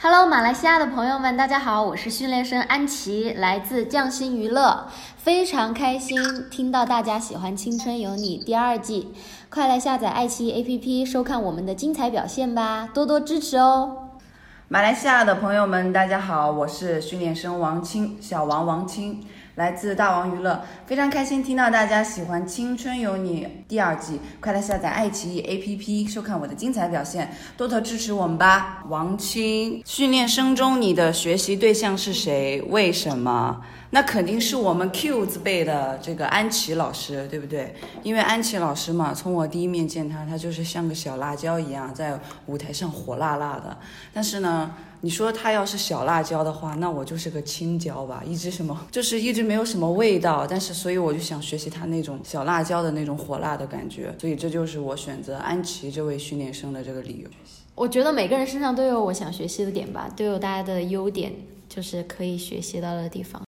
Hello，马来西亚的朋友们，大家好，我是训练生安琪，来自匠心娱乐，非常开心听到大家喜欢《青春有你》第二季，快来下载爱奇艺 APP 收看我们的精彩表现吧，多多支持哦。马来西亚的朋友们，大家好，我是训练生王青，小王王青，来自大王娱乐，非常开心听到大家喜欢《青春有你》第二季，快来下载爱奇艺 APP 收看我的精彩表现，多多支持我们吧。王青，训练生中你的学习对象是谁？为什么？那肯定是我们 Q 字辈的这个安琪老师，对不对？因为安琪老师嘛，从我第一面见他，他就是像个小辣椒一样，在舞台上火辣辣的。但是呢，你说他要是小辣椒的话，那我就是个青椒吧，一直什么，就是一直没有什么味道。但是，所以我就想学习他那种小辣椒的那种火辣的感觉。所以这就是我选择安琪这位训练生的这个理由。我觉得每个人身上都有我想学习的点吧，都有大家的优点，就是可以学习到的地方。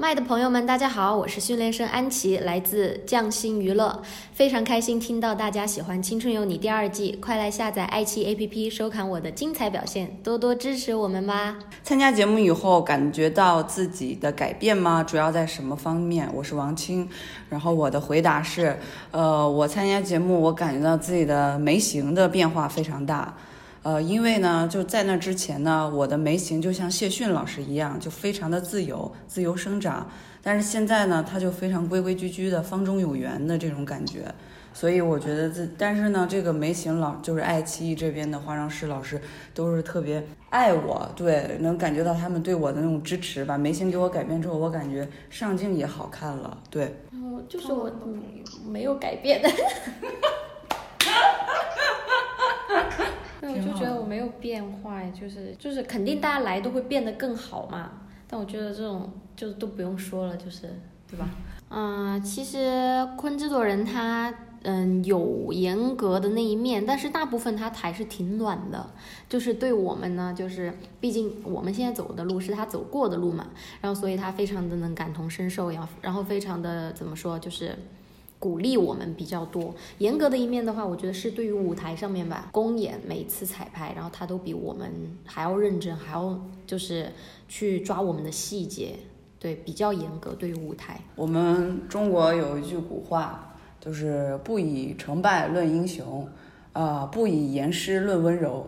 麦的朋友们，大家好，我是训练生安琪，来自匠心娱乐，非常开心听到大家喜欢《青春有你》第二季，快来下载爱奇艺 APP 收看我的精彩表现，多多支持我们吧。参加节目以后，感觉到自己的改变吗？主要在什么方面？我是王青，然后我的回答是，呃，我参加节目，我感觉到自己的眉形的变化非常大。呃，因为呢，就在那之前呢，我的眉形就像谢逊老师一样，就非常的自由，自由生长。但是现在呢，它就非常规规矩矩的，方中有圆的这种感觉。所以我觉得这，但是呢，这个眉形老就是爱奇艺这边的化妆师老师都是特别爱我，对，能感觉到他们对我的那种支持。把眉形给我改变之后，我感觉上镜也好看了，对。嗯，就是我没有改变。我就觉得我没有变坏，就是就是肯定大家来都会变得更好嘛。但我觉得这种就是都不用说了，就是对吧？嗯，其实坤制作人他嗯有严格的那一面，但是大部分他还是挺暖的。就是对我们呢，就是毕竟我们现在走的路是他走过的路嘛，然后所以他非常的能感同身受，然后然后非常的怎么说就是。鼓励我们比较多，严格的一面的话，我觉得是对于舞台上面吧，公演每次彩排，然后他都比我们还要认真，还要就是去抓我们的细节，对，比较严格。对于舞台，我们中国有一句古话，就是不以成败论英雄，啊，不以严师论温柔。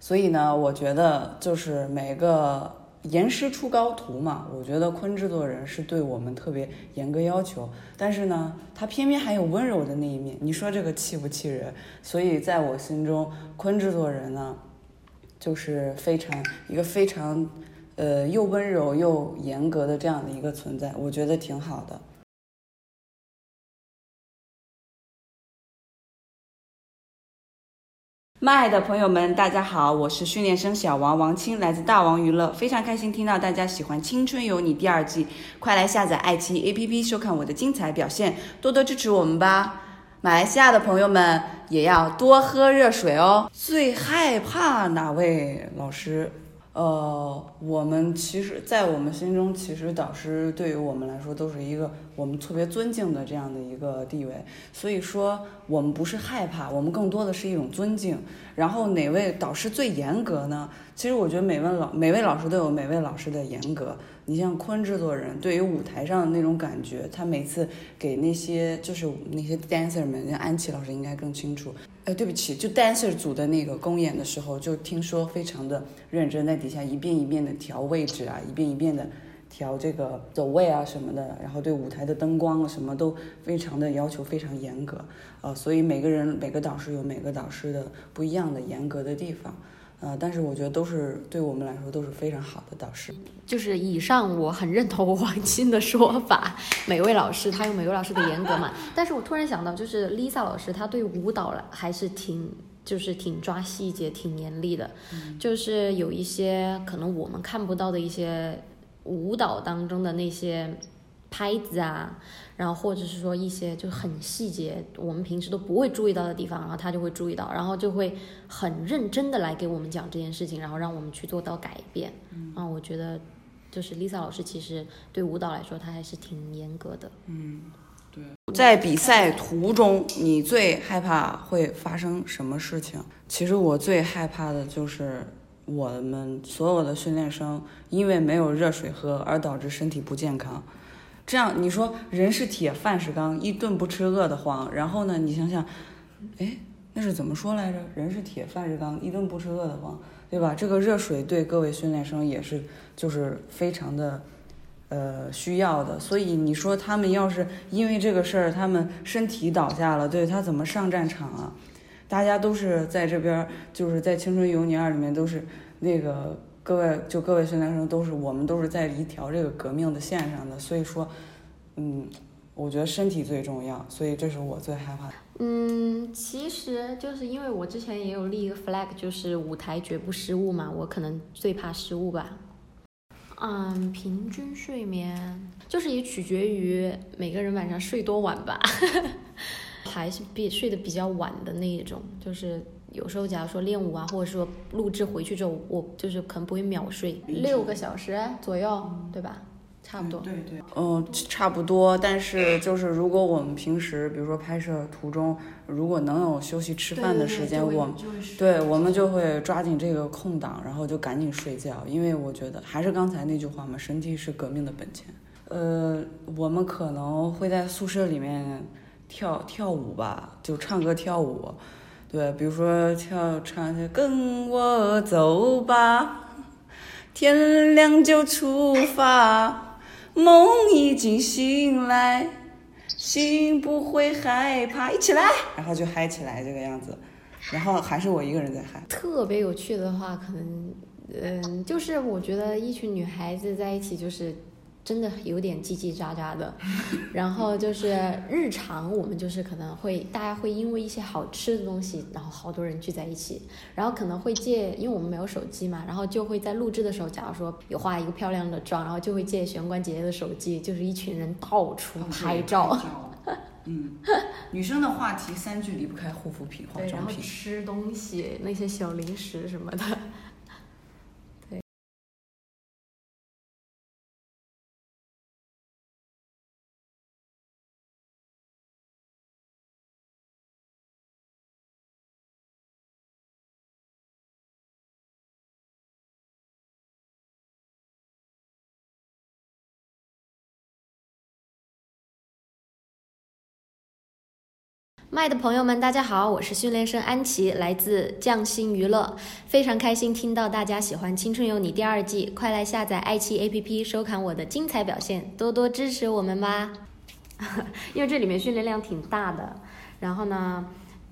所以呢，我觉得就是每个。严师出高徒嘛，我觉得坤制作人是对我们特别严格要求，但是呢，他偏偏还有温柔的那一面，你说这个气不气人？所以在我心中，坤制作人呢，就是非常一个非常，呃，又温柔又严格的这样的一个存在，我觉得挺好的。麦的朋友们，大家好，我是训练生小王王青，来自大王娱乐，非常开心听到大家喜欢《青春有你》第二季，快来下载爱奇艺 APP 收看我的精彩表现，多多支持我们吧！马来西亚的朋友们也要多喝热水哦。最害怕哪位老师？呃，我们其实，在我们心中，其实导师对于我们来说都是一个我们特别尊敬的这样的一个地位，所以说我们不是害怕，我们更多的是一种尊敬。然后哪位导师最严格呢？其实我觉得每位老每位老师都有每位老师的严格。你像坤制作人，对于舞台上的那种感觉，他每次给那些就是那些 dancer 们，像安琪老师应该更清楚。哎，对不起，就 dancer 组的那个公演的时候，就听说非常的认真，在底下一遍一遍的调位置啊，一遍一遍的调这个走位啊什么的，然后对舞台的灯光啊什么都非常的要求非常严格，呃，所以每个人每个导师有每个导师的不一样的严格的地方。呃，但是我觉得都是对我们来说都是非常好的导师。就是以上我很认同王青的说法，每位老师他有每位老师的严格嘛。但是我突然想到，就是 Lisa 老师她对舞蹈还是挺就是挺抓细节、挺严厉的，就是有一些可能我们看不到的一些舞蹈当中的那些。拍子啊，然后或者是说一些就很细节，我们平时都不会注意到的地方，然后他就会注意到，然后就会很认真的来给我们讲这件事情，然后让我们去做到改变。嗯，我觉得就是 Lisa 老师其实对舞蹈来说，他还是挺严格的。嗯，对在比赛途中，你最害怕会发生什么事情？其实我最害怕的就是我们所有的训练生因为没有热水喝而导致身体不健康。这样你说人是铁，饭是钢，一顿不吃饿得慌。然后呢，你想想，哎，那是怎么说来着？人是铁，饭是钢，一顿不吃饿得慌，对吧？这个热水对各位训练生也是就是非常的。呃，需要的，所以你说他们要是因为这个事儿，他们身体倒下了，对他怎么上战场啊？大家都是在这边，就是在《青春有你二》里面都是那个各位，就各位训练生都是我们都是在一条这个革命的线上的，所以说，嗯，我觉得身体最重要，所以这是我最害怕的。嗯，其实就是因为我之前也有立一个 flag，就是舞台绝不失误嘛，我可能最怕失误吧。嗯，平均睡眠就是也取决于每个人晚上睡多晚吧，还是比睡得比较晚的那一种。就是有时候假如说练舞啊，或者说录制回去之后，我就是可能不会秒睡，六个小时左右，对吧？差不多，对对，嗯，差不多。但是就是如果我们平时，比如说拍摄途中，如果能有休息吃饭的时间，我对，我们就会抓紧这个空档，然后就赶紧睡觉。因为我觉得还是刚才那句话嘛，身体是革命的本钱。呃，我们可能会在宿舍里面跳跳舞吧，就唱歌跳舞，对，比如说跳唱些跟我走吧，天亮就出发。梦已经醒来，心不会害怕，一起来，然后就嗨起来这个样子，然后还是我一个人在嗨。特别有趣的话，可能，嗯，就是我觉得一群女孩子在一起就是。真的有点叽叽喳喳的，然后就是日常我们就是可能会大家会因为一些好吃的东西，然后好多人聚在一起，然后可能会借，因为我们没有手机嘛，然后就会在录制的时候，假如说有化一个漂亮的妆，然后就会借玄关姐姐的手机，就是一群人到处拍照。嗯，女生的话题三句离不开护肤品、化妆品。然后吃东西那些小零食什么的。麦的朋友们，大家好，我是训练生安琪，来自匠心娱乐，非常开心听到大家喜欢《青春有你》第二季，快来下载爱奇艺 APP 收看我的精彩表现，多多支持我们吧。因为这里面训练量挺大的，然后呢，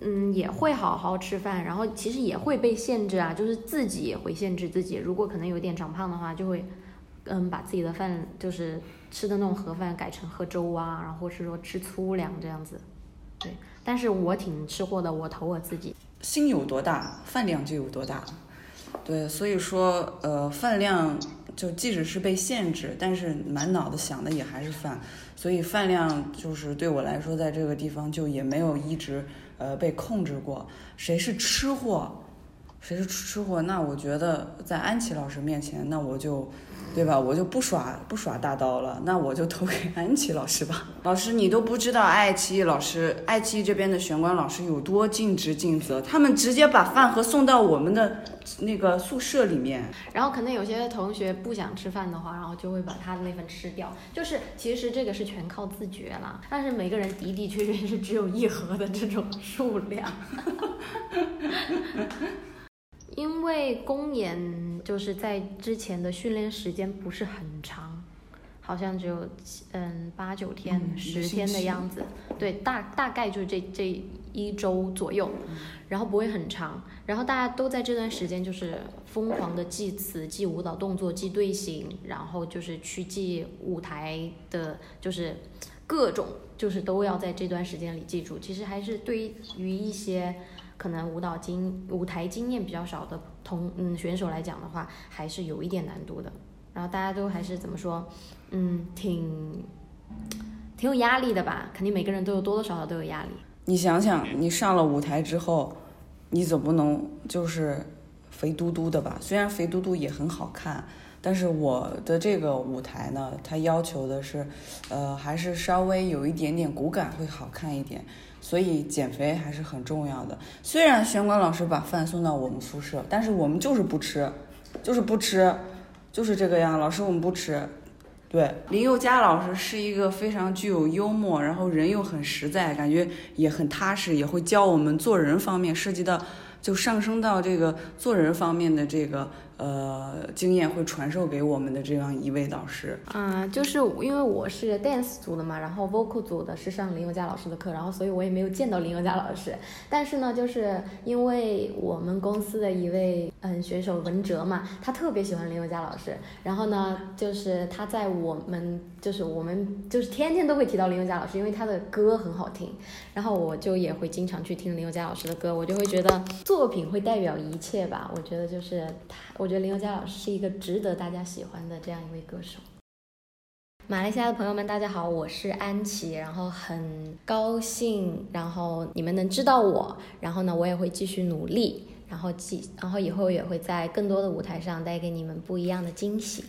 嗯，也会好好吃饭，然后其实也会被限制啊，就是自己也会限制自己，如果可能有点长胖的话，就会嗯把自己的饭就是吃的那种盒饭改成喝粥啊，然后或是说吃粗粮这样子，对。但是我挺吃货的，我投我自己。心有多大，饭量就有多大。对，所以说，呃，饭量就即使是被限制，但是满脑子想的也还是饭。所以饭量就是对我来说，在这个地方就也没有一直呃被控制过。谁是吃货？谁是吃货？那我觉得在安琪老师面前，那我就。对吧？我就不耍不耍大刀了，那我就投给安琪老师吧。老师，你都不知道爱奇艺老师，爱奇艺这边的玄关老师有多尽职尽责，他们直接把饭盒送到我们的那个宿舍里面。然后可能有些同学不想吃饭的话，然后就会把他的那份吃掉。就是其实这个是全靠自觉了，但是每个人的的确确是只有一盒的这种数量。因为公演就是在之前的训练时间不是很长，好像只有嗯八九天、十天的样子。对，大大概就是这这一周左右，然后不会很长。然后大家都在这段时间就是疯狂的记词、记舞蹈动作、记队形，然后就是去记舞台的，就是各种就是都要在这段时间里记住。其实还是对于一些。可能舞蹈经舞台经验比较少的同嗯选手来讲的话，还是有一点难度的。然后大家都还是怎么说，嗯，挺挺有压力的吧？肯定每个人都有多多少少都有压力。你想想，你上了舞台之后，你总不能就是肥嘟嘟的吧？虽然肥嘟嘟也很好看，但是我的这个舞台呢，它要求的是，呃，还是稍微有一点点骨感会好看一点，所以减肥还是很重要的。虽然玄关老师把饭送到我们宿舍，但是我们就是不吃，就是不吃，就是这个样。老师，我们不吃。对，林宥嘉老师是一个非常具有幽默，然后人又很实在，感觉也很踏实，也会教我们做人方面涉及到。就上升到这个做人方面的这个呃经验会传授给我们的这样一位导师啊，就是因为我是 dance 组的嘛，然后 vocal 组的是上林宥嘉老师的课，然后所以我也没有见到林宥嘉老师。但是呢，就是因为我们公司的一位嗯选手文哲嘛，他特别喜欢林宥嘉老师，然后呢，就是他在我们就是我们就是天天都会提到林宥嘉老师，因为他的歌很好听，然后我就也会经常去听林宥嘉老师的歌，我就会觉得。作品会代表一切吧？我觉得就是他，我我觉得林宥嘉老师是一个值得大家喜欢的这样一位歌手。马来西亚的朋友们，大家好，我是安琪，然后很高兴，然后你们能知道我，然后呢，我也会继续努力，然后继，然后以后也会在更多的舞台上带给你们不一样的惊喜。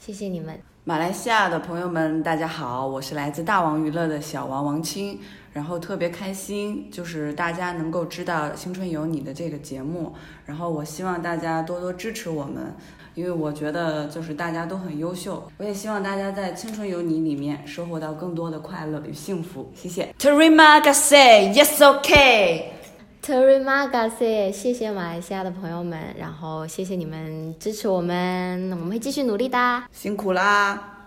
谢谢你们。马来西亚的朋友们，大家好，我是来自大王娱乐的小王王青，然后特别开心，就是大家能够知道《青春有你》的这个节目，然后我希望大家多多支持我们，因为我觉得就是大家都很优秀，我也希望大家在《青春有你》里面收获到更多的快乐与幸福，谢谢。Terima kasih, yes okay. Terima kasih，谢谢马来西亚的朋友们，然后谢谢你们支持我们，我们会继续努力的，辛苦啦。